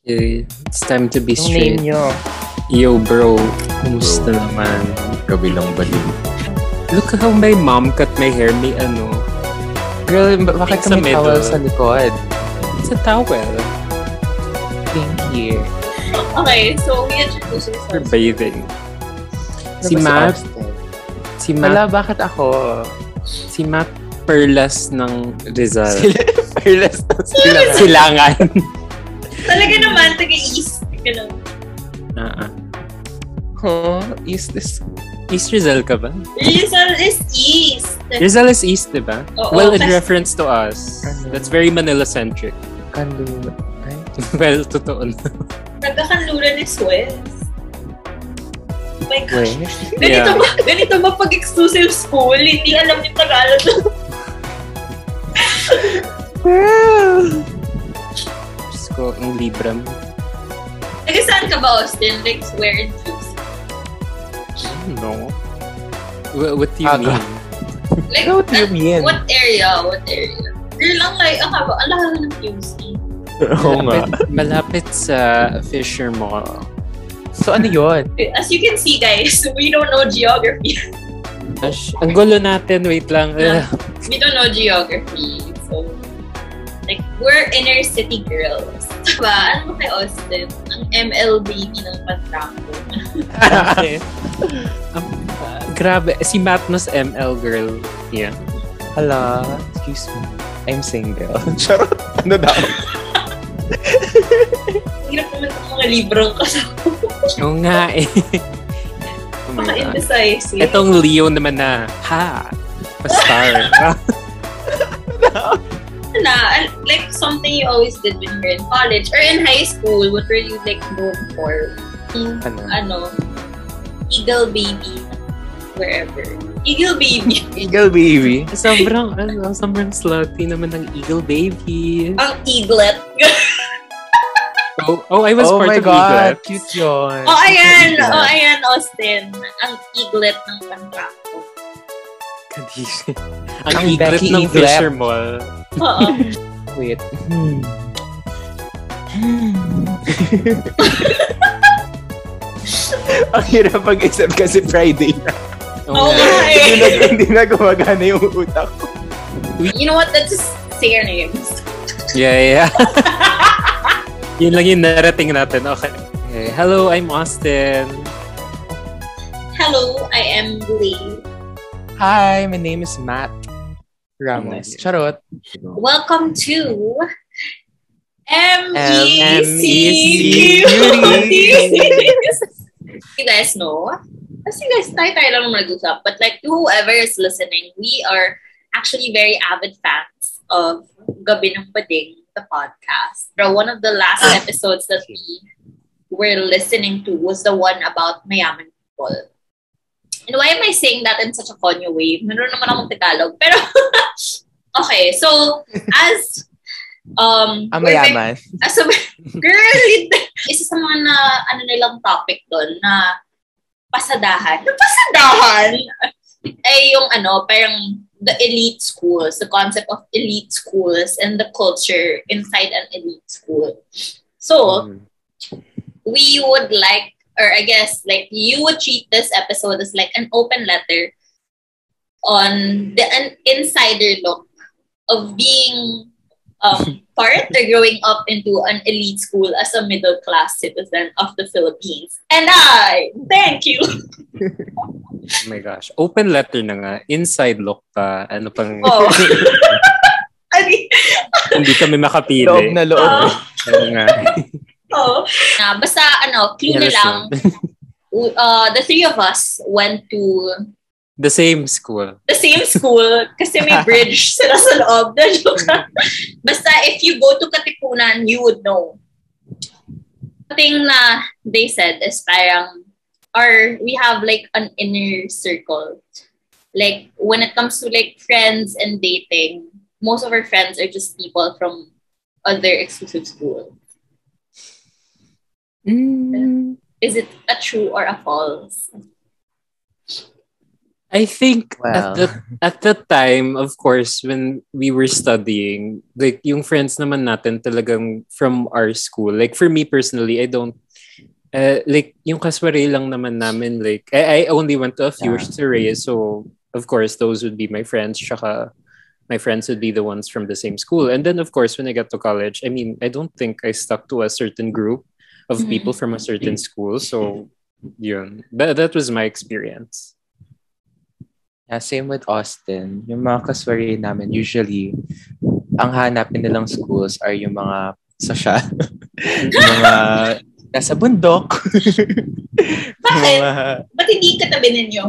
Okay, it's time to be Yung straight. name nyo. Yo, bro. Kumusta naman? Kabilang balik. Look how my mom cut my hair. May ano. Girl, ba- bakit Sa ka may towel middle. sa likod? It's a towel. Thank you. Okay, so we introduce For ourselves. bathing. Si Ano ba Matt. Si Wala, Matt. bakit ako? Si Matt Perlas ng Rizal. Sila, fearless na sila. Silangan. Talaga naman, taga-east. Ganun. Ah, ah. Huh? Is this... East Rizal ka ba? Rizal is east. Rizal is east, di ba? Oo, well, in reference to us. Ano? That's very Manila-centric. Kanlu... Ay? well, totoo na. Nagkakanluran is west. Oh my gosh. Wait. Ganito Yeah. ba, ganito ba pag exclusive school? Hindi alam yung Tagalog. Ko, ang Libra mo. Taga saan ka ba, Austin? Like, where in? No. Wh- what do you Aga. mean? Like, What do you mean? What area? What area? Girl lang, like, ang haba, ang lahat ng QC. Oo nga. Malapit, sa Fisher Mall. So ano yun? As you can see, guys, we don't know geography. Ash, ang gulo natin, wait lang. We don't know geography. We're inner city girls. Diba? Ano ba kay Austin? Ang ML baby ng Pantraco. Um, uh, grabe, si Matnos ML girl. Yeah. Hala, excuse me. I'm single. Charot. Ano daw? Hirap naman ng mga librong kasama. Oo nga eh. oh my God. indecisive. Itong Leo naman na, ha, pa-star. Na, like something you always did when you were in college or in high school, what were you like known for? Yung, Ano? ano, eagle baby, wherever. Eagle baby. Eagle baby. sobrang, ano, sobrang slutty naman ng Eagle Baby. Ang eaglet. Oh, oh I was oh part my of God, Eaglet. cute yun. oh, ayan. Cute Oh, yun. ayan, Austin. Ang eaglet ng Pantraco. Kadisi. Ang Ang Eaglet Becky ng Eaglet. Fisher Mall. Oo. Wait. Hmm. Ang hirap pag-isip kasi Friday na. Oo nga. nga Hindi na, eh. hindi na gumagana yung utak ko. You know what? Let's just say our names. Yeah, yeah. Yun lang yung narating natin. Okay. okay. Hello, I'm Austin. Hello, I am Lee. Hi, my name is Matt Ramos. Charot. Welcome to MEC MEC you guys know, as you guys tayo tayo lang naman nag-usap, but like whoever is listening, we are actually very avid fans of Gabi ng Bading, the podcast. Pero one of the last ah. episodes that we were listening to was the one about mayaman people. And why am I saying that in such a conyo way? Meron naman akong Tagalog. Pero, okay, so, as, um, Ang mayaman. as a, girl, isa sa mga na, ano nilang topic doon na pasadahan. Yung pasadahan ay yung ano, parang the elite schools, the concept of elite schools and the culture inside an elite school. So, Mm. we would like, or I guess, like, you would treat this episode as like an open letter on the an insider look of being um, part or growing up into an elite school as a middle class citizen of the Philippines. And I thank you. Oh my gosh. Open letter na nga. Inside look pa. Ano pang... Oh. Ani- Hindi kami makapili. Loob na loob. Oo nga. Oh. Na, basta, ano, clue na lang, uh, the three of us went to The same school. the same school kasi may bridge sila sa loob. Na joke lang. Basta if you go to Katipunan, you would know. The thing na they said is parang, or we have like an inner circle. Like when it comes to like friends and dating, most of our friends are just people from other exclusive schools. Is it a true or a false? I think Well. at the at the time, of course, when we were studying, like yung friends naman natin talagang from our school. Like for me personally, I don't uh, like yung kaswari lang naman namin like I, I only went to a few Yeah. surveys, so of course those would be my friends. Tsaka my friends would be the ones from the same school. And then of course when I got to college, I mean, I don't think I stuck to a certain group of Mhm. people from a certain school. So yun. That, that was my experience. Yeah, same with Austin. Yung mga kaswari namin, usually, ang hanapin nilang schools are yung mga social. yung mga nasa bundok. Bakit? mga, Ba't hindi katabi ninyo?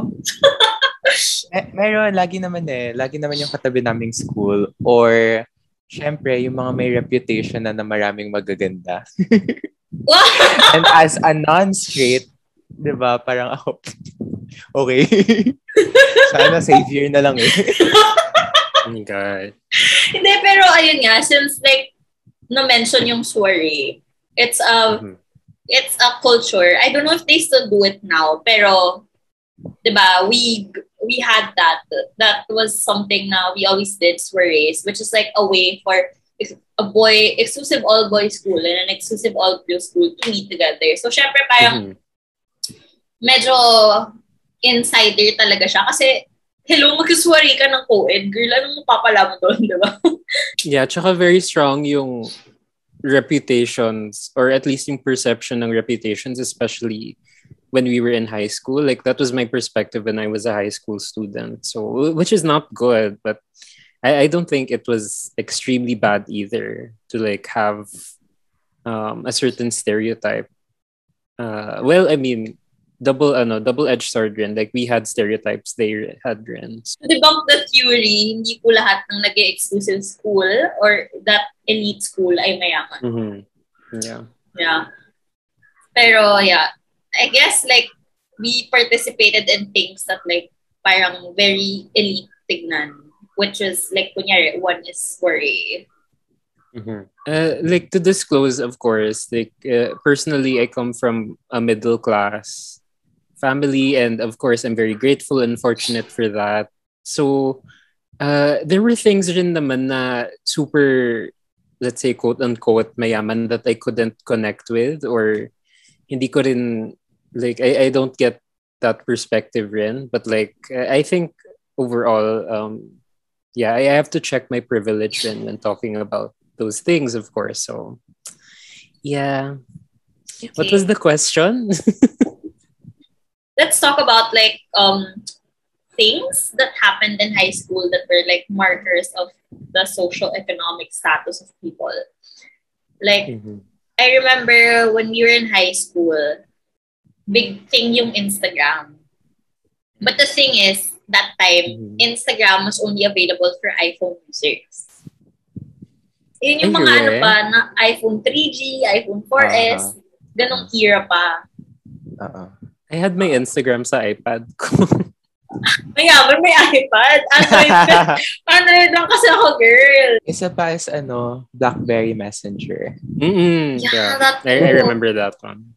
eh, meron, lagi naman eh. Lagi naman yung katabi naming school. Or, syempre, yung mga may reputation na na maraming magaganda. And as a non-straight, di ba, parang ako, okay. Sana savior na lang eh. Oh my God. Hindi, pero ayun nga, since like, na-mention yung soiree, it's a, Mhm. it's a culture. I don't know if they still do it now, pero, di ba, we, we had that. That was something na we always did soirees, which is like a way for a boy, exclusive all-boy school and an exclusive all-girl school to meet together. So, syempre, parang, Mhm. medyo insider talaga siya. Kasi, hello, magkaswari ka ng co-ed. Girl, anong mapapala mo doon, di ba? Yeah, tsaka very strong yung reputations or at least yung perception ng reputations, especially when we were in high school. Like that was my perspective when I was a high school student. So, which is not good, but I, I don't think it was extremely bad either to like have um, a certain stereotype. Uh, well, I mean, double ano, double-edged sword rin. Like we had stereotypes, they had rin. To debunk the theory, hindi po lahat ng nag exclusive school or that elite school ay mayaman. Mhm. Yeah. Yeah. Pero, yeah. I guess, like, we participated in things that, like, parang very elite tignan. Which is, like, kunyari, one is worry. Mhm. Uh, like to disclose, of course, like uh, personally, I come from a middle class family, and of course, I'm very grateful and fortunate for that. So, uh, there were things rin naman na super, let's say, quote unquote, mayaman that I couldn't connect with, or hindi ko rin, like, I, I don't get that perspective rin. But like, I think overall, um, yeah, I have to check my privilege rin when talking about those things, of course. So, yeah. What was the question? Let's talk about, like, um, things that happened in high school that were, like, markers of the social economic status of people. Like, Mhm. I remember when we were in high school, big thing yung Instagram. But the thing is, that time, Mhm. Instagram was only available for iPhone users. Yun yung Ay, mga ano pa, na iPhone 3G, iPhone 4S, ganong era pa. Oo. I had my Instagram sa iPad ko. Mayaman may iPad. Android, Android lang kasi ako, girl. Isa pa is ano, BlackBerry Messenger. Mm-mm, Yeah, yeah. that I, I remember that one.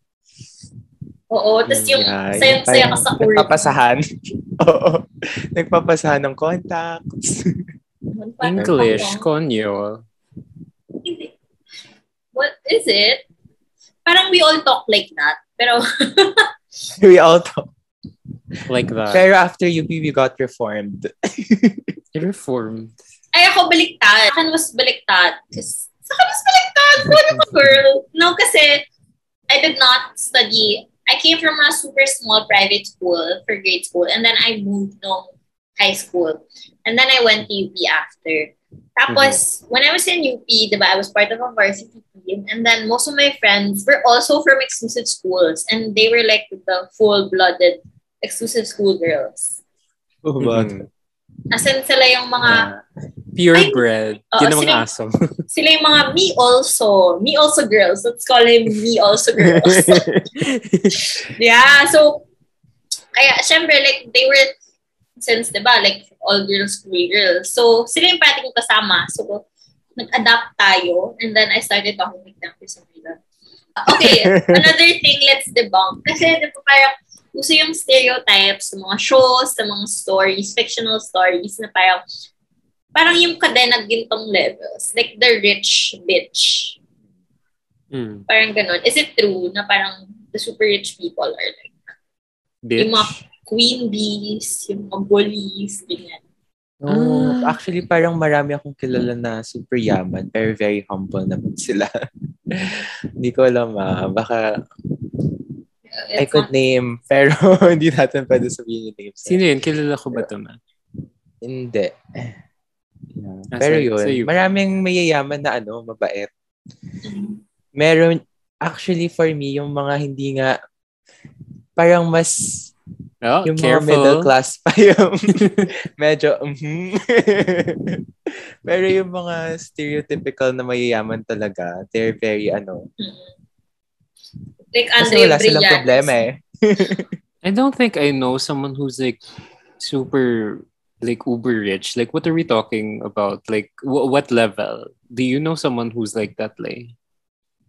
Oo, tapos Mm, yung Yeah, sayang-saya ka sa court. Nagpapasahan. Oo. Nagpapasahan ng contacts. English, konyo. Hindi. What is it? Parang we all talk like that. Pero, we all talk. Like that. Pero after UP, we got reformed. Reformed. ay ako baliktad. Sa akin was baliktad. Kasi, sa akin was baliktad. What a girl. No, kasi I did not study. I came from a super small private school for grade school. And then I moved no high school. And then I went to UP after. Tapos, when I was in UP, diba, I was part of a varsity team. And then most of my friends were also from exclusive schools. And they were like the full-blooded exclusive school girls. Oh, Mhm. As in, sila yung mga Purebred. Oo, Yun namang sila- aso. sila yung mga me also, me also girls. Let's call him me also girls. yeah, so, kaya, syempre, like, they were, since, di ba, like, all girls, school girls. So, sila yung parati kasama. So, nag-adapt tayo, and then I started talking with them for some reason. Okay, another thing, let's debunk. Kasi, di ba, parang, uso yung stereotypes sa mga shows, sa mga stories, fictional stories na parang parang yung kadena gintong levels. Like the rich bitch. Mm. Parang ganun. Is it true na parang the super rich people are like Bitch. yung mga queen bees, yung mga bullies, ganyan. No, Ah. actually parang marami akong kilala na super yaman pero very humble naman sila. Hindi ko alam ah. Baka Uh, I it's could not- name pero hindi natin pwede sabihin yung names. Sino yun? Kilala ko ba ito ma? Hindi. Yeah. Ah, Pero sa- yun, sa iyo. maraming mayayaman na ano, mabait. Meron, actually for me, yung mga hindi nga, parang mas, Oh, yung mga careful. middle class pa yung medyo, mhm. Pero yung mga stereotypical na mayayaman talaga, they're very ano. Like kasi Andre wala silang problema eh. I don't think I know someone who's like super like uber rich. Like what are we talking about? Like wh- what level? Do you know someone who's like that Lay?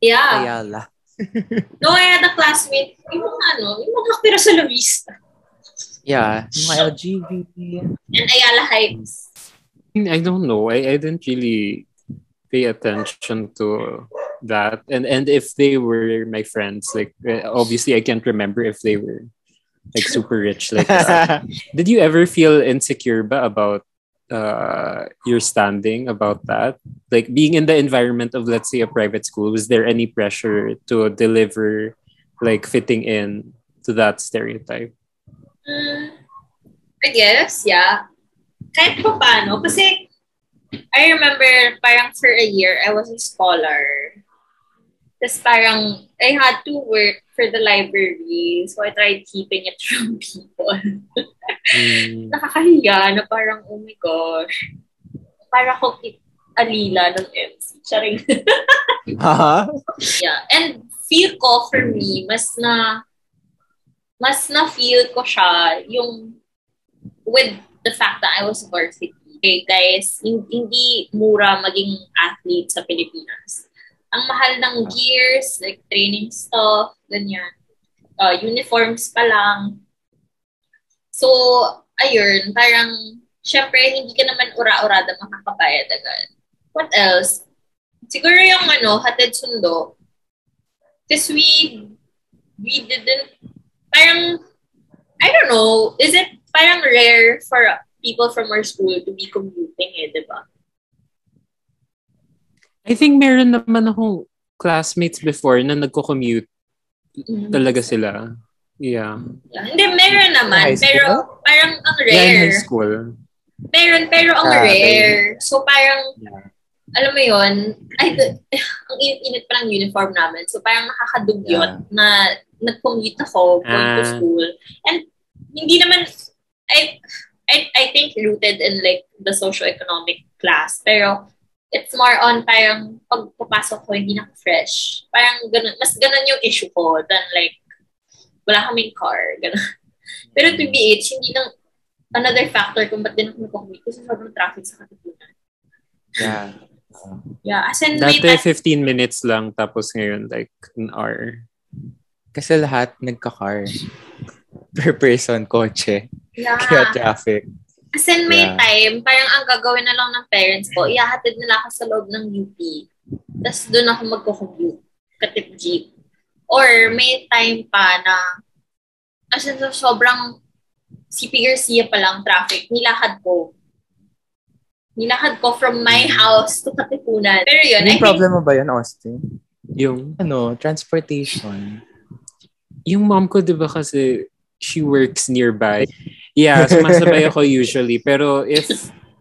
Yeah. Ayala. No, I had a classmate, yung mga ano, yung mga nakapira sa La Vista. Yeah, yung mga LGBT. And Ayala Heights. I don't know. I, I didn't really pay attention to that. And and if they were my friends, like uh, obviously I can't remember if they were like super rich like. Did you ever feel insecure ba about uh your standing about that? Like being in the environment of let's say a private school, was there any pressure to deliver like fitting in to that stereotype? Mm, I guess, yeah. Kahit pa paano. Kasi, I remember, parang for a year, I was a scholar. Tapos parang, I had to work for the library. So, I tried keeping it from people. Mm. Nakakahiya na parang, oh my gosh. Para ko kit alila ng MC. Charing. Ha? Yeah. And feel ko for me, mas na mas na feel ko siya yung with the fact that I was varsity. Okay, guys, hin- hindi mura maging athlete sa Pilipinas. Ang mahal ng gears, like training stuff, ganyan. Uh, uniforms pa lang. So, ayun, parang, syempre, hindi ka naman ura-urada makakabayad agad. What else? Siguro yung ano, hatid sundo. Because we, we didn't, parang, I don't know, is it parang rare for people from our school to be commuting eh, di ba? I think meron naman akong classmates before na nagko-commute Mhm. talaga sila. Yeah. Yeah. Hindi, meron naman. High school? Pero parang ang Yeah, in rare. high school. Meron, pero ang okay. rare. So parang, Yeah. alam mo yon ay, ang init pa ng uniform namin. So parang nakakadugyot na nag-commute ako going to Ah. school. And hindi naman, I, I, I think rooted in like the socio-economic class. Pero it's more on parang pag papasok ko, hindi na fresh. Parang ganun, mas ganun yung issue ko than like, wala kaming car. Ganun. Pero to BH, hindi lang, another factor kung ba't din ako nag-commute kasi sobrang traffic sa Katipunan. Yeah. Yeah, as in, may Dati time, 15 minutes lang tapos ngayon like an hour. Kasi lahat nagka-car. Per person, kotse. yeah. Kaya traffic. As in, may Yeah. time, parang ang gagawin na lang ng parents ko, ihahatid nila ako sa loob ng UP. Tapos doon ako magko-commute. Katip jeep. Or may time pa na, as in, so sobrang CP Garcia pa lang traffic, nilakad ko. Nilakad ko from my house to Katipunan. Pero yun, I May think, ba yan, Austin? Yung Ano, transportation. yung mom ko 'di ba kasi she works nearby. Yeah, sumasabay ako usually. Pero if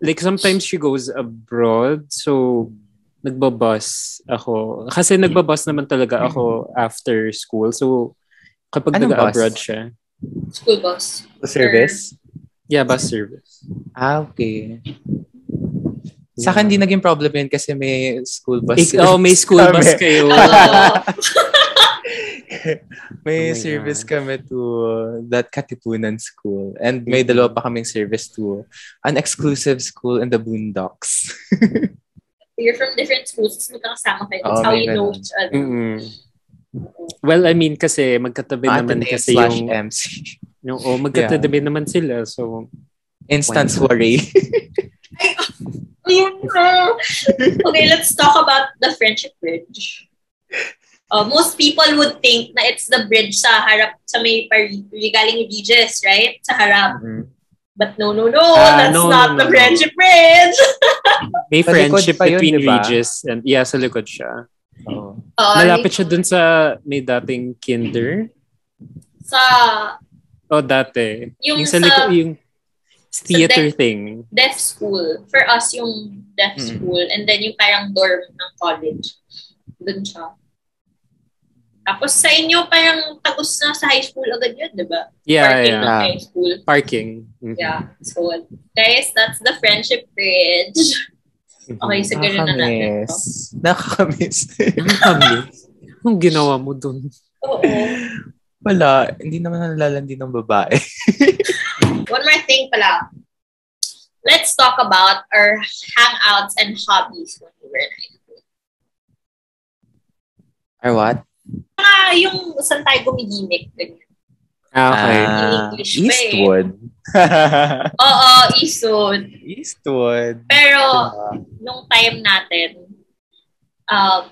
like sometimes she goes abroad, so nagbabus ako. Kasi nagbabus naman talaga ako after school. So kapag Anong nag-abroad bus? siya, school bus. Service? yeah, bus service. Ah, okay. Sa akin, di naging problem yun kasi may school bus. Ik- oh, may school bus kayo. May Oh service God. kami to that Katipunan school. And may dalawa pa kaming service to an exclusive school in the boondocks. You're from different schools, tapos magkakasama kayo. That's Oo, how you know ganun. each other. Mm-mm. Well, I mean kasi magkatabi naman Ateneo kasi yung, MC. yung oh, magkatabi naman sila. So, Instant Why not? soiree. Ayun na. okay, let's talk about the friendship bridge. Uh, most people would think na it's the bridge sa harap, sa may par- regaling Regis, right? Sa harap. Mhm. But no, no, no. Ah, that's no, not no, the no, friendship bridge. may friendship yun, between di ba? Regis and, yeah, sa likod siya. Oo. Uh, Malapit siya dun sa may dating kinder. Sa O, dati. Yung sa, sa- likod, yung theater deaf- thing. deaf school. For us, yung deaf Mm. school. And then yung parang dorm ng college. Doon siya. Tapos sa inyo, parang tagos na sa high school agad yun, di ba? Yeah, Parking yeah. high school. Parking. Mhm. Yeah. So, guys, that's the friendship bridge. Mhm. Okay, so ganun na natin. to. Nakakamiss. Nakakamiss. Anong ginawa mo dun? Oo. Wala. Hindi naman nalalandi ng babae. One more thing pala. Let's talk about our hangouts and hobbies when we were in high school. Or what? Ah, yung saan tayo gumigimik. Ganyan. Ah, okay. English pa eh. Eastwood. Oo, isod. Eastwood. Pero, Diba? nung time natin, um,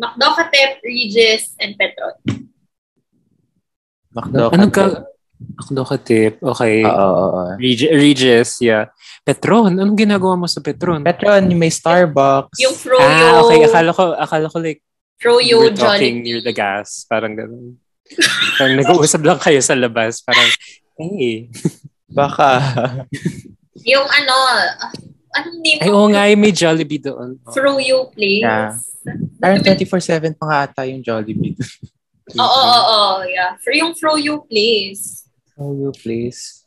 McDo Katep, Regis, and Petron. Macdo Anong ka... Tip. Okay. Oo, oo, oo. Reg- Regis, yeah. Petron, anong ginagawa mo sa Petron? Petron, yung may Starbucks. Yung Froyo, ah, okay. Akala ko, akala ko like, Froyo, we're talking Jollibee. near the gas. Parang ganun. Parang nag-uusap lang kayo sa labas. Parang, hey. Baka. Yung ano, anong name? Ay, oo nga, eh, may Jollibee doon. Froyo Place. Yeah. Parang 24-7 pa nga ata yung Jollibee. Oo, oo, oo, yeah. For yung Froyo Place. Froyo Place.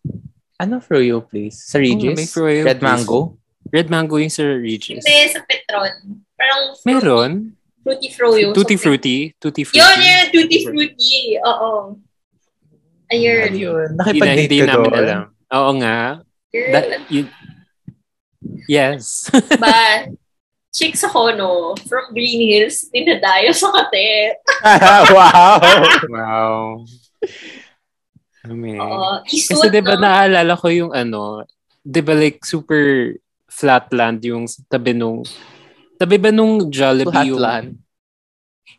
Ano Froyo Place? Sa Regis? may Froyo Red Place. Mango? Red Mango yung sa Regis. Hindi, sa Petron. Parang Meron? Fruity Froyo. Tutti So, Fruity? Tutti Fruity? Yun, yun, Tutti Fruity. Oo. Ayun. Yun? Hindi, na, Nakipag-date hindi ka namin doon? alam. Oo nga. Girl, That, yun- yes. But, chicks ako, no? From Green Hills, dinadayo sa kate. wow! wow. Amen. Oo. Kasi Eastwood, di ba no? naalala ko yung ano, di ba like super flatland yung tabi nung, tabi ba nung Jollibee yung,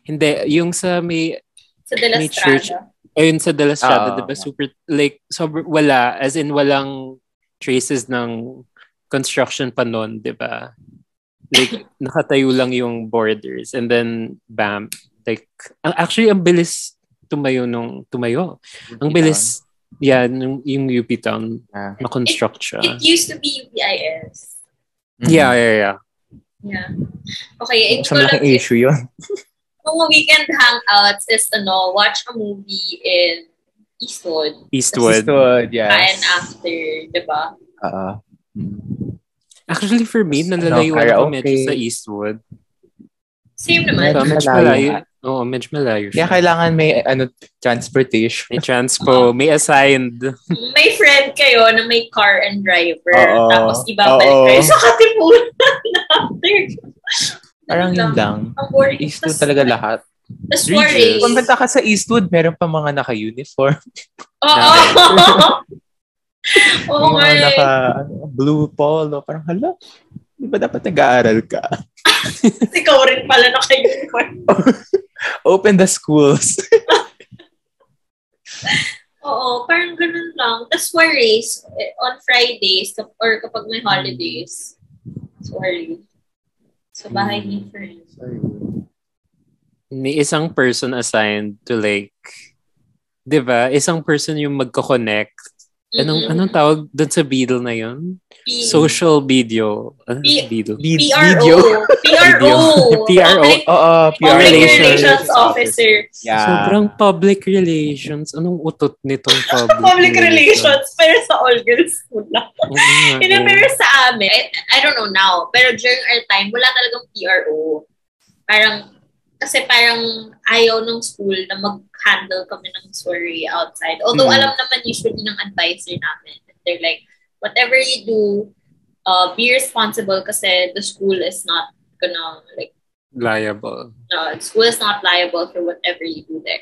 hindi, yung sa may, Sa De La may church. Strada. ayun sa De La Strada, Oo. di ba super, like, sober, wala, as in walang traces ng construction pa noon, di ba? Like, nakatayo lang yung borders and then, bam, like, ang- actually, ang bilis tumayo nung, tumayo. Ang bilis, yeah, nung, yung UP Town, Yeah. na-construct siya. It used to be UPIS. Mhm. Yeah, yeah, yeah. Yeah. Okay, ito Sa lang. malaking issue yun. Mga weekend hangouts is, ano, watch a movie in Eastwood. Eastwood. Eastwood, yes. Kain after, di ba? Oo. Actually, for me, nalalayuan ako karaoke. medyo sa Eastwood. Same naman. Medyo malayo. Oo, medyo malayo Kaya kailangan may ano transportation. May transpo, may assigned. May friend kayo na may car and driver. Oo. Tapos ibabalik Oo. kayo sa Katipunan. Parang yun lang. Ang boring. Eastwood Tas- talaga lahat. Worries. Kung punta ka sa Eastwood, meron pa mga naka-uniform. Oo. Oo nga mga eh. naka ano, blue polo. Parang hala, di ba dapat nag-aaral ka? Ikaw rin pala naka-uniform. Open the schools. Oo, parang ganun lang. Tapos worries eh, on Fridays or kapag may holidays. Sorry. Sa bahay ni friend. May isang person assigned to like, di ba? Isang person yung magko-connect. Anong, Mm-mm. anong tawag doon sa Beedle na yun? P- Social video. Ano P- Beedle? Vid- PRO. video. PRO. PRO. Public, Oo, PR Public Relations. Relations Officer. Yeah. Sobrang public relations. Anong utot nitong public, Public Relations. Pero sa all girls school lang. Yun pero sa amin, I, I don't know now, pero during our time, wala talagang PRO. Parang, kasi parang ayaw ng school na mag-handle kami ng story outside. Although Mhm. alam naman usually ng advisor namin. They're like, whatever you do, uh, be responsible kasi the school is not gonna, like, Liable. uh, the school is not liable for whatever you do there.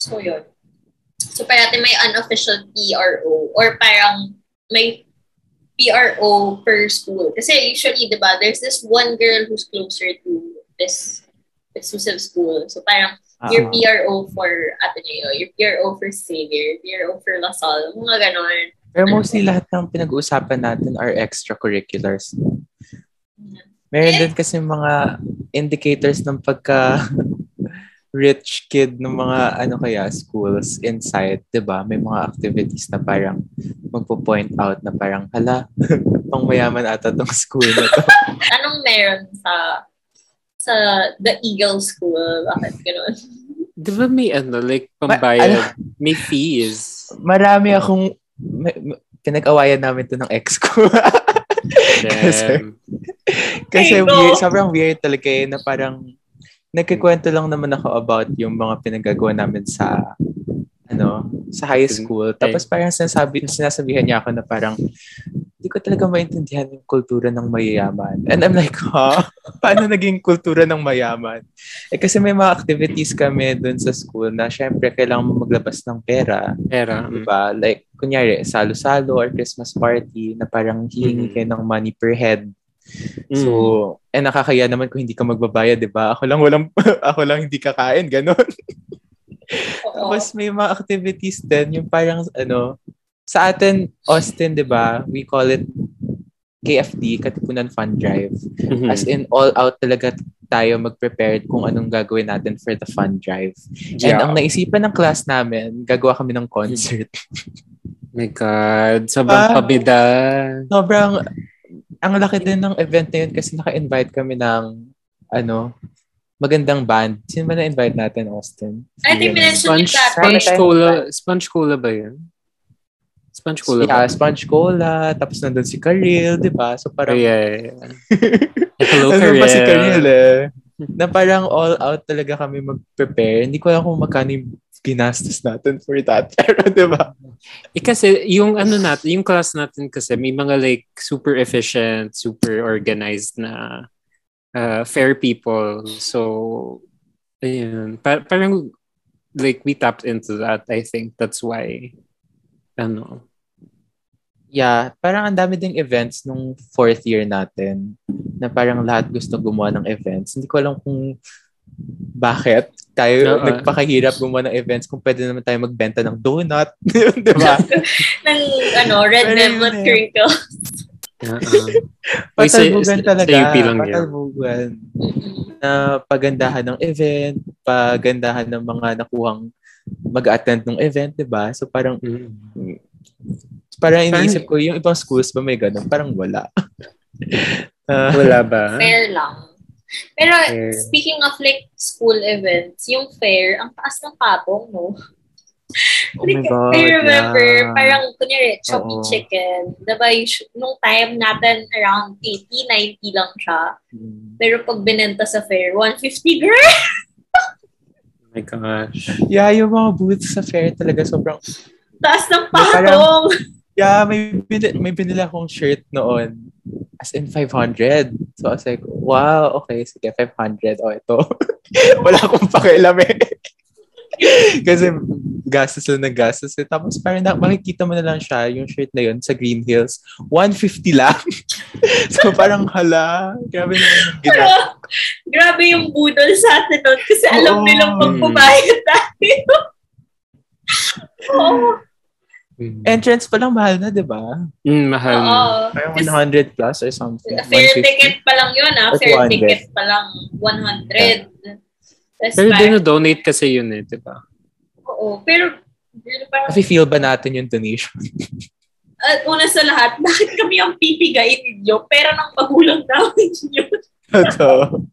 So, yun. So, parati may unofficial PRO or parang may PRO per school. Kasi usually, di ba, there's this one girl who's closer to this exclusive school. So, parang your Ah. PRO for Ateneo, your PRO for Xavier, PRO for La Salle, mga ganon. Pero mostly lahat ng pinag-uusapan natin are extracurriculars. Meron din kasi mga indicators ng pagka rich kid ng mga ano kaya schools inside, 'di ba? May mga activities na parang magpo-point out na parang hala, pang mayaman ata tong school na to. Anong meron sa sa The Eagle School? Bakit ganon? Di ba may ano, like, Ma- pambayad, may fees. Marami akong may, may- pinag-awayan namin to ng ex ko. Kasi- Damn. Kasi no. weird, sobrang weird talaga eh, na parang nagkikwento lang naman ako about yung mga pinagagawa namin sa ano, sa high school. Tapos parang sinasabi, sinasabihan niya ako na parang hindi ko talaga maintindihan yung kultura ng mayayaman. And I'm like, ha? Paano naging kultura ng mayaman? Eh kasi may mga activities kami dun sa school na syempre kailangan mo maglabas ng pera. Pera. mm. Diba? Like, kunyari, salo-salo or Christmas party na parang hihingi Mhm. kayo ng money per head. Mm. So, eh nakakaya naman kung hindi ka magbabayad, 'di ba? Ako lang walang ako lang hindi kakain, ganun. Tapos may mga activities din yung parang ano, sa atin Austin, 'di ba? We call it KFD, Katipunan Fund Drive. Mhm. As in all out talaga tayo mag-prepare kung anong gagawin natin for the fund drive. And Yeah. ang naisipan ng class namin, gagawa kami ng concert. my God. Sobrang Ah. pabida. Sobrang, ang laki din ng event na yun kasi naka-invite kami ng, ano, magandang band. Sino ba na-invite natin, Austin? I think Sponge, yung dati. sponge Time. cola. Sponge cola ba yun? Sponge cola Yeah, ba? Sponge Cola, tapos nandun si Karil, di ba? So parang, yeah, yeah, yeah. Hello, nandun pa si. Karil eh. Na parang all out talaga kami mag-prepare. Hindi ko alam kung magkano yung ginastos natin for that. Pero di ba? Eh, kasi yung ano natin, yung class natin kasi may mga like super efficient, super organized na uh, fair people. So, ayun. Pa- parang like we tapped into that, I think. That's why, ano, Yeah, parang ang dami ding events nung fourth year natin na parang lahat gusto gumawa ng events. Hindi ko alam kung bakit tayo Oo. nagpakahirap gumawa ng events kung pwede naman tayo magbenta ng donut. Di ba? ng ano, red velvet eh. crinkle. Uy, sa- Patalbugan talaga. sa UP lang yun. Patalbugan. Na pagandahan ng event, pagandahan ng mga nakuhang mag-attend ng event, di ba? So parang, Mm. Parang iniisip ko, yung ibang schools ba may ganun? Parang wala. Ah, Wala ba? Fair lang. Pero Fair. speaking of like school events, yung fair, ang taas ng patong, no? oh my Like, God, I remember, yeah. parang, kunyari, choppy Oo. chicken. Diba, nung time natin, around 80, 90 lang siya. Mm. Pero pag binenta sa fair, 150, girl! Oh my gosh. Yeah, yung mga booths sa fair talaga sobrang... Taas ng Parang- patong! Yeah, may, binili, may binili akong shirt noon. As in 500. So I was like, wow, okay, sige, 500. O, ito. Wala akong pakialam eh. Kasi gastos lang na gastos. Eh. Tapos parang na, makikita mo na lang siya, yung shirt na yun sa Green Hills. 150 lang. so parang hala, grabe naman yung gina- Grabe yung budol sa atin nun kasi alam Oo. nilang magbabayad tayo. Oo. Mm. Entrance pa lang mahal na, di ba? Mm, mahal. Oo. Parang Kasi 100 plus or something. Fair 150. ticket pa lang yun, ah. Fair 200. ticket pa lang. 100. Tapos Pero parang- dinodonate kasi yun eh, di ba? Oo. Pero, pero parang, Kasi feel ba natin yung donation? at una sa lahat, bakit kami ang pipigain ninyo? Pera ng magulang namin yun. Ito.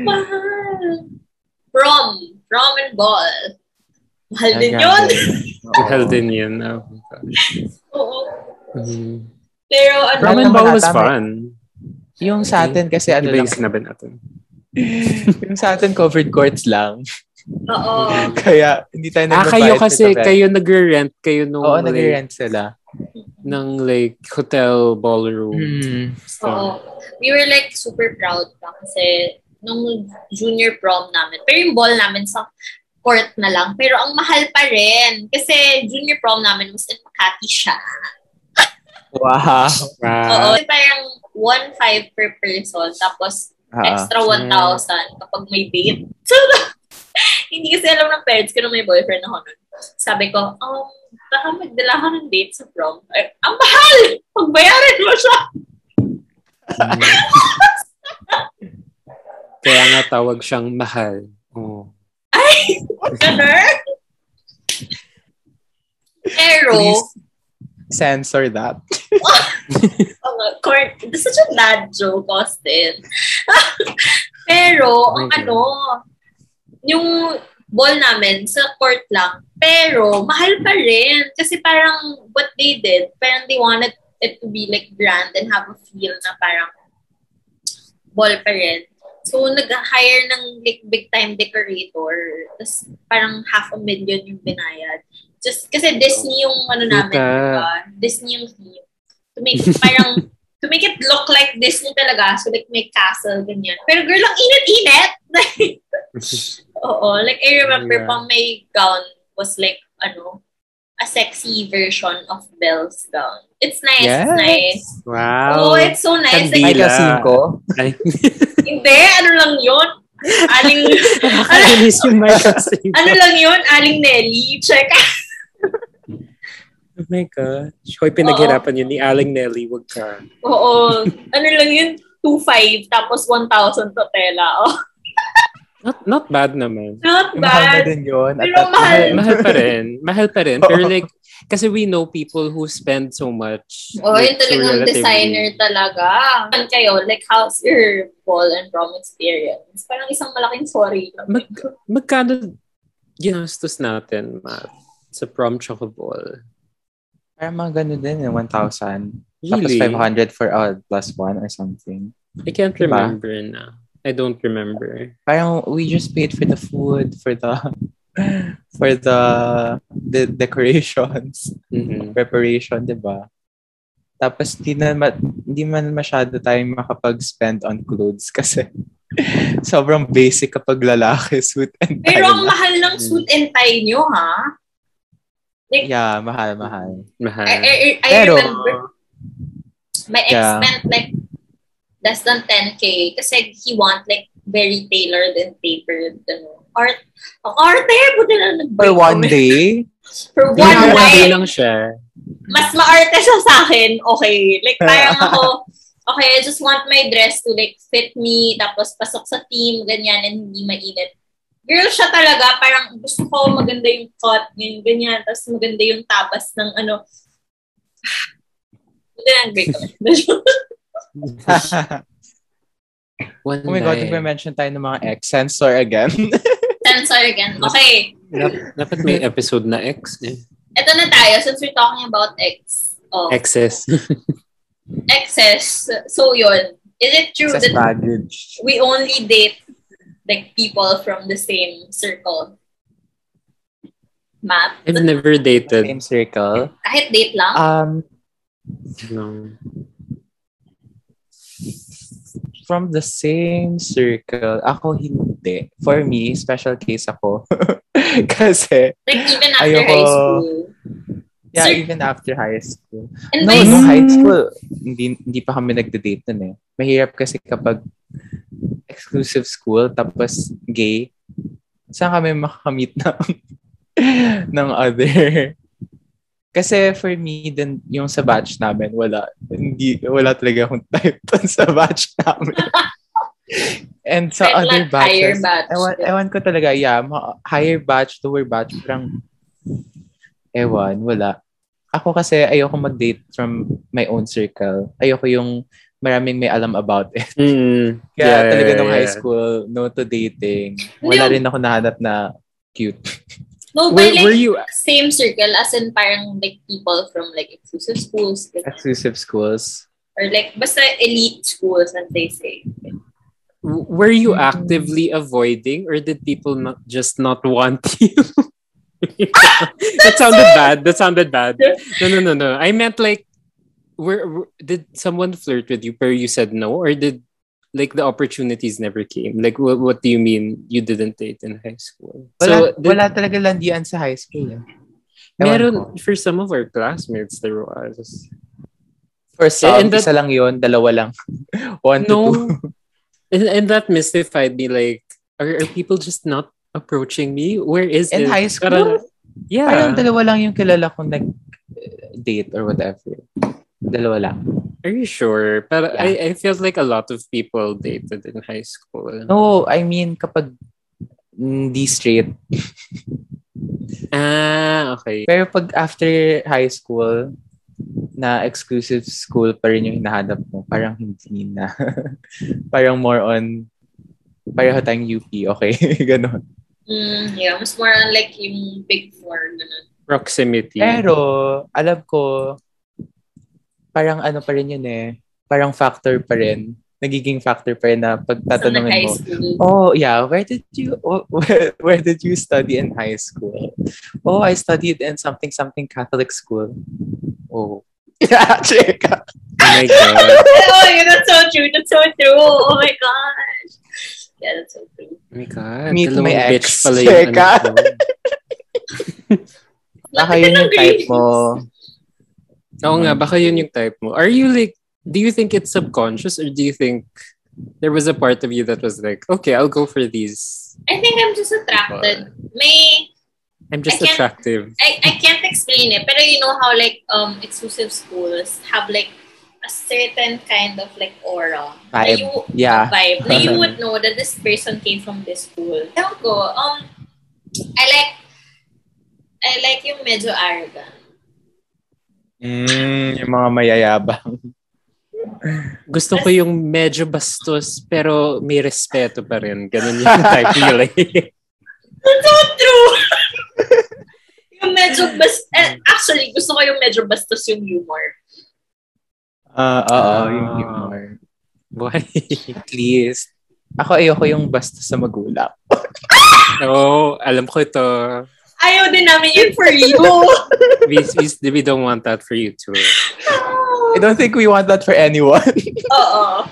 Mahal. Prom. Prom and ball. Mahal din yun. Mahal din yun. Oh. Oo. Mm. Pero ano, Prom and naman ball was fun. Yung sa atin kasi ano Iba yung sinabi natin. yung sa atin covered courts lang. oo. Kaya hindi tayo Ah, nagbabayad kayo sa kasi, kayo nagre-rent kayo nung Oo, like, nag-rent sila. ng like hotel ballroom. Hmm. So, Oo. We were like super proud pa kasi nung junior prom namin. Pero yung ball namin sa court na lang. Pero ang mahal pa rin. Kasi junior prom namin was in Makati siya. Wow. Wow. Oo. Parang 1.5 per person. Tapos Ah, extra 1,000 kapag may date. So, hindi kasi alam ng parents ko na may boyfriend ako nun. Sabi ko, um, baka magdala ka ng date sa prom. Ay, ang mahal! Pagbayaran mo siya! Kaya nga tawag siyang mahal. Oh. Pero, Please censor that. uh, court, this is such a bad joke, Austin. Pero, Okay. ano, yung ball namin sa court lang, pero mahal pa rin. Kasi parang what they did, parang they wanted it to be like grand and have a feel na parang ball pa rin. So, nag-hire ng like big time decorator. Tapos parang half a million yung binayad. Just kasi Disney yung ano namin, diba? Disney yung theme. To make parang to make it look like Disney talaga. So like may castle, ganyan. Pero girl, ang init-init! Oo. Like I remember Yeah. pang may gown was like, ano, a sexy version of Belle's gown. It's nice, Yes. it's nice. Wow. Oh, it's so nice. Kandila. Like, Cinco. Ay, hindi, ano lang yun? Aling, nakakainis yung Michael Cinco. ano lang yun? Aling Nelly. Check. Oh my gosh. Hoy, pinaghirapan yun ni Aling Nelly. Wag ka. Oo. Ano lang yun? 2.5 tapos 1,000 to tela. Oh, Not, not bad naman. not Mahal na bad. din yun. Pero that mahal. Mahal pa rin. Mahal pa rin. Pero like, kasi we know people who spend so much. Oh, like, yung so talagang relatively. designer talaga. Ano kayo? Like, how's your ball and prom experience? Parang isang malaking sorry. Mag, magkano ginastos natin, Matt, sa prom choco ball? Parang mga ganun din, yung 1,000. Tapos 500 for uh, plus one or something. I can't Diba? remember na. I don't remember. Parang we just paid for the food, for the for the the decorations, Mhm. preparation, 'di ba? Tapos di na ma- hindi man masyado tayong makapag-spend on clothes kasi sobrang basic kapag lalaki suit and tie. Pero ang lang. mahal ng suit and tie nyo, ha? yeah, mahal, mahal. Mahal. I, I, I Pero- remember my ex Yeah. spent like less than 10k kasi he want like very tailored and tapered ano, art. Ang arte! Buti na nag For one day, For One one day night. lang siya. Mas maarte siya sa akin. Okay. Like parang ako, okay, I just want my dress to like fit me, tapos pasok sa team, ganyan, and hindi mainit. Girl siya talaga, parang gusto ko maganda yung cut, ganyan, ganyan, tapos maganda yung tapas ng ano. Buti na ang great. One oh my God, nagme-mention tayo ng mga ex. Censor again. Sensor again. Okay. Dap- dapat may episode na X. Eh. Ito na tayo, since we're talking about X. Oh, Excess. excess. So yun. Is it true Excess that baggage. we only date like people from the same circle? Matt? I've never dated. Same circle. Kahit date lang? Um, No. From the same circle, ako hindi. For me, special case ako. Kasi, like even after ayoko- high school? yeah, Sir- even after high school. And No, no, high school, hindi, hindi pa kami nagde-date nun eh. Mahirap kasi kapag exclusive school, tapos gay, saan kami makakamit ng, ng other? Kasi for me, din yung sa batch namin, wala. Hindi, wala talaga akong type dun sa batch namin. And sa Like, other like higher batches, batch. ewan, ewan ko talaga, yeah, ma- higher batch, lower batch, parang, ewan, wala. Ako kasi ayoko mag-date from my own circle. Ayoko yung maraming may alam about it. Mm. Kaya Yeah, talaga yeah, nung high yeah. school, no to dating. Wala rin ako nahanap na cute. No, Were, but like were you same circle as in parang like people from like exclusive schools like, Exclusive schools. or like basta elite schools as they say. were you actively avoiding or did people not just not want you? that sounded bad. That sounded bad. No, no, no, no. I meant like, were, were- did someone flirt with you, pero you said no, or did like the opportunities never came. Like what, what do you mean you didn't date in high school? Wala, so, wala talaga landian sa high school. Eh. Meron ko. for some of our classmates there was. For some, and that- isa lang yun, dalawa lang. One to two. No. and, and that mystified me like are, are people just not approaching me? Where is In it? high school? Parang- yeah. Parang dalawa lang yung kilala kong nag-date or whatever. Dalawa lang. Are you sure? But Yeah. I, I felt like a lot of people dated in high school. No, I mean kapag hindi straight. Ah, okay. Pero pag after high school, na exclusive school pa rin yung hinahanap mo, parang hindi na. parang more on, pareho tayong UP, okay? Ganon. Mm, yeah, mas more on like yung big four, ganun. Proximity. Pero, alam ko, parang ano pa rin yun eh. Parang factor pa rin. Nagiging factor pa rin na pagtatanungin mo. Oh, yeah. Where did you oh, where, where did you study in high school? Oh, I studied in something something Catholic school. Oh. Yeah, check. oh my God. oh, yeah, that's so true. That's so true. Oh my gosh. Yeah, that's so true. Oh my God. Meet my ex. bitch pala yung ano Lapit yun ng yung type mo. Oo nga, baka yun yung type mo. Are you like, do you think it's subconscious or do you think there was a part of you that was like, okay, I'll go for these. I think I'm just attracted. May I'm just I attractive. I, I can't explain it, pero you know how like um exclusive schools have like a certain kind of like aura. Vibe. you, Yeah. vibe. Na you would know that this person came from this school. Ewan ko, um, I like, I like yung medyo arrogant. Mm, yung mga mayayabang. Gusto ko yung medyo bastos pero may respeto pa rin. Ganun yung type nila. That's so true! yung medyo bas... eh, actually, gusto ko yung medyo bastos yung humor. Ah, oo, Ah. yung humor. Why? At least. Ako ayoko yung basta sa magulang. oh, alam ko ito. Ayaw din namin yun for you. We, we, we don't want that for you too. I don't think we want that for anyone. Oo.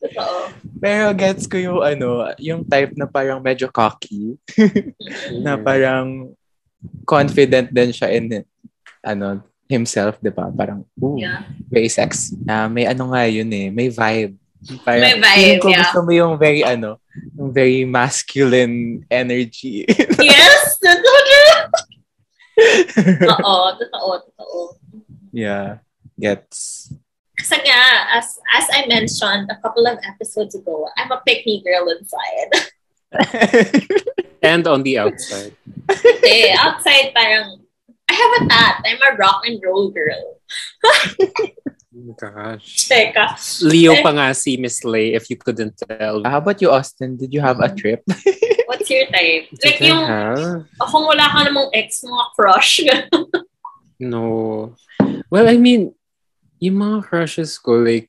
Totoo. Pero gets ko yung ano, yung type na parang medyo cocky. na parang confident din siya in ano, himself, di ba? Parang, ooh, Yeah. very sex. Ah, may ano nga yun eh, may vibe. Parang, May vibe, ko yeah. gusto mo yung very ano, very masculine energy. Yes! Totoo true! Oo, totoo, totoo. yeah. Gets. Kasi nga, as, as I mentioned a couple of episodes ago, I'm a pick-me girl inside. And on the outside. Kasi outside parang, I have a tat. I'm a rock and roll girl. My gosh. Teka. Leo pa nga si Miss Lay, if you couldn't tell. How about you, Austin? Did you have a trip? What's your type? Did Like I yung, have? kung wala ka namang ex, mga crush. No. Well, I mean, yung mga crushes ko, like,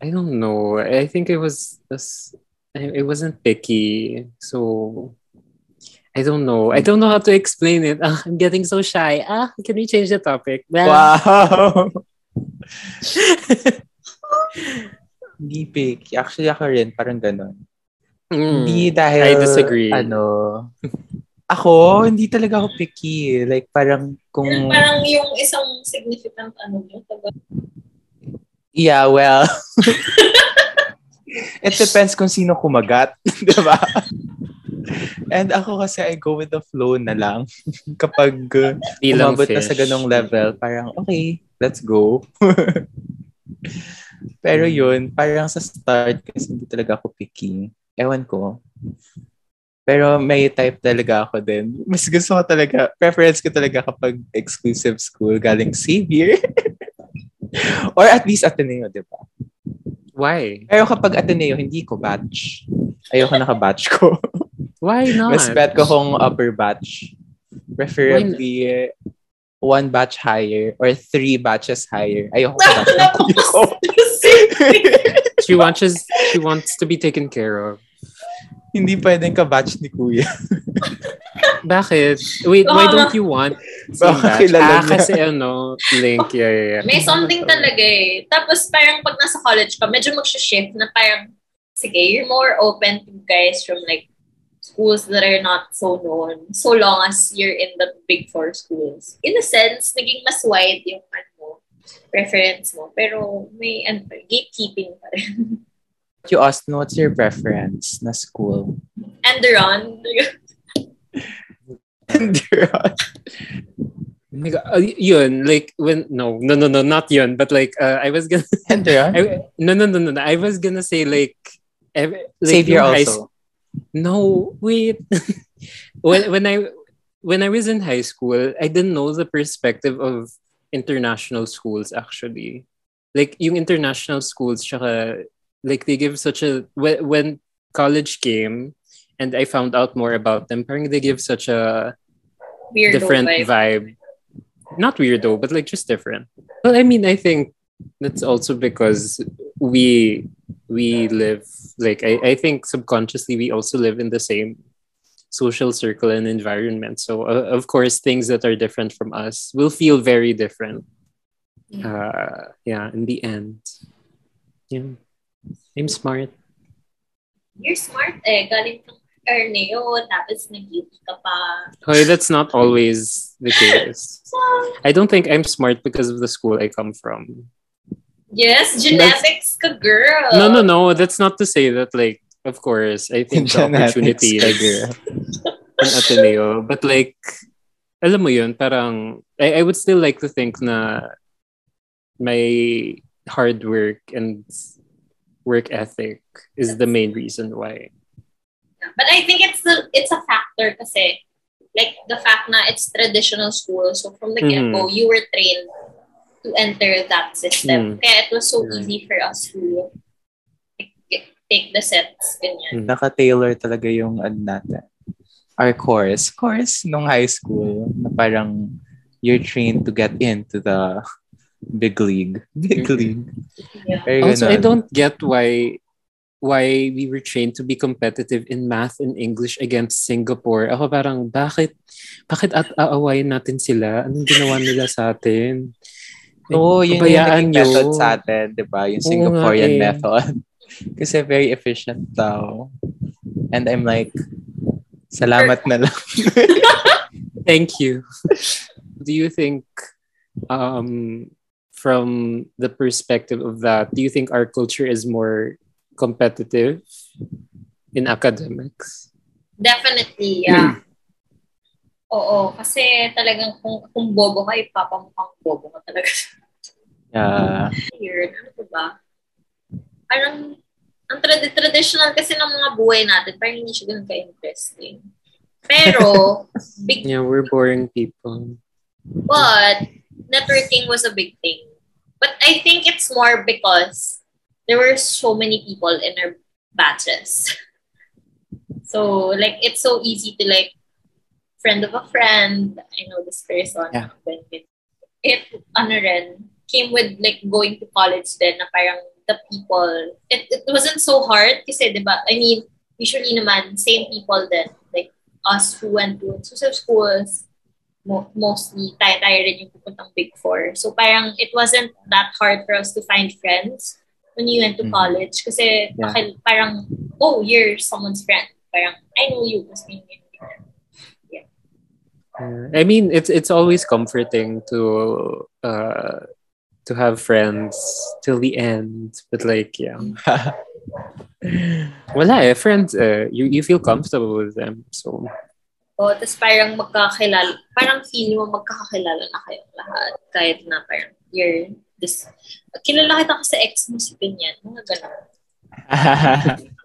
I don't know. I think it was, was it wasn't picky. So, I don't know. I don't know how to explain it. Ah, I'm getting so shy. Ah, can we change the topic? Well, Wow! Hindi picky. Actually, ako rin, parang ganon. mm, Hindi dahil, I disagree. ano, ako, hindi talaga ako picky. Like, parang kung, parang yung isang significant ano nyo. taga- yeah, well, it depends kung sino kumagat. di ba? And ako kasi, I go with the flow na lang. Kapag uh, bilang umabot na sa ganong level, parang, okay, let's go. Pero yun, parang sa start, kasi hindi talaga ako picky. Ewan ko. Pero may type talaga ako din. Mas gusto ko talaga, preference ko talaga kapag exclusive school galing Xavier. Or at least Ateneo, di ba? Why? Pero kapag Ateneo, hindi ko batch. Ayoko naka-batch ko. Why not? Mas bet ko kung upper batch. Preferably one batch higher or three batches higher. Ayoko ko batch ng kuya ko. she wants she wants to be taken care of. Hindi pwedeng ka-batch ni kuya. Bakit? Wait, why don't you want Same batch. Ah, kasi ano, link, yeah, yeah, yeah. May something talaga eh. Tapos parang pag nasa college ka, medyo mag-shift na parang, sige, you're more open to guys from like schools that are not so known so long as you're in the big four schools. In a sense, naging mas wide yung ano mo, preference mo. Pero may ano, gatekeeping pa rin. You Austin, what's your preference na school? Enderon. Like, uh, yun, like, when, no, no, no, no, not yun, but like, uh, I was gonna, Enderon? I, no, no, no, no, no, I was gonna say like, ev- like Xavier yung high also. No, wait. when when I when I was in high school, I didn't know the perspective of international schools actually. Like yung international schools, tsaka, like they give such a when, when college came and I found out more about them, parang they give such a Weirdo different vibe. vibe. Not weirdo, but like just different. Well, I mean, I think that's also because we we live like I, I think subconsciously we also live in the same social circle and environment. So uh, of course, things that are different from us will feel very different. Uh, yeah, in the end. Yeah. I'm smart. You're smart eh. Galing kang Erneo, tapos nag-youth ka pa. Hoy, that's not always the case. So, I don't think I'm smart because of the school I come from. Yes, genetics ka, girl. No, no, no. That's not to say that, like, of course, I think the opportunity ka, is in Ateneo. But, like, alam mo yun, parang, I, I would still like to think na my hard work and work ethic is the main reason why. But I think it's the it's a factor kasi like the fact na it's traditional school. So from the get-go, you were trained to enter that system. Mm. Kaya it was so Yeah. easy for us to take the sets. Ganyan. Naka-tailor talaga yung ano natin. Our course. Course nung high school na parang you're trained to get into the big league. Big Mhm. league. Yeah. Very Also, I don't get why why we were trained to be competitive in math and English against Singapore. Ako parang, bakit, bakit at aawayin natin sila? Anong ginawa nila sa atin? Oo, yun yung Pabayaan naging method nyo. sa atin, di ba? Yung Singaporean nga eh. method. Kasi very efficient daw. And I'm like, salamat na lang. Thank you. do you think, um, from the perspective of that, do you think our culture is more competitive in academics? Definitely, yeah. Oo, kasi talagang kung, kung bobo ka, ipapamukhang bobo ka talaga. Yeah. Weird. Ano ba ba? Parang, ang trad- traditional kasi ng mga buhay natin, parang hindi siya ganun ka-interesting. Pero, big Yeah, we're boring people. But networking was a big thing. But I think it's more because there were so many people in our batches. So like it's so easy to like friend of a friend. I know this person. Yeah. Then it, it ano rin, came with like going to college then na parang the people. It, it wasn't so hard kasi diba, I mean, usually naman same people then like us who went to social schools mo- mostly tayo-tayo rin yung pupuntang Big Four. So parang it wasn't that hard for us to find friends when you went to Mhm. college. Kasi Yeah. parang, oh, you're someone's friend. Parang, I know you. May Yeah. I mean, it's it's always comforting to uh to have friends till the end, but like yeah, wala eh, friends eh, you you feel comfortable with them, so Oh, tapos parang magkakilala, parang feel mo magkakakilala na kayong lahat. Kahit na parang you're this, kilala kita kasi ex mo si Pinyan. Mga ganun.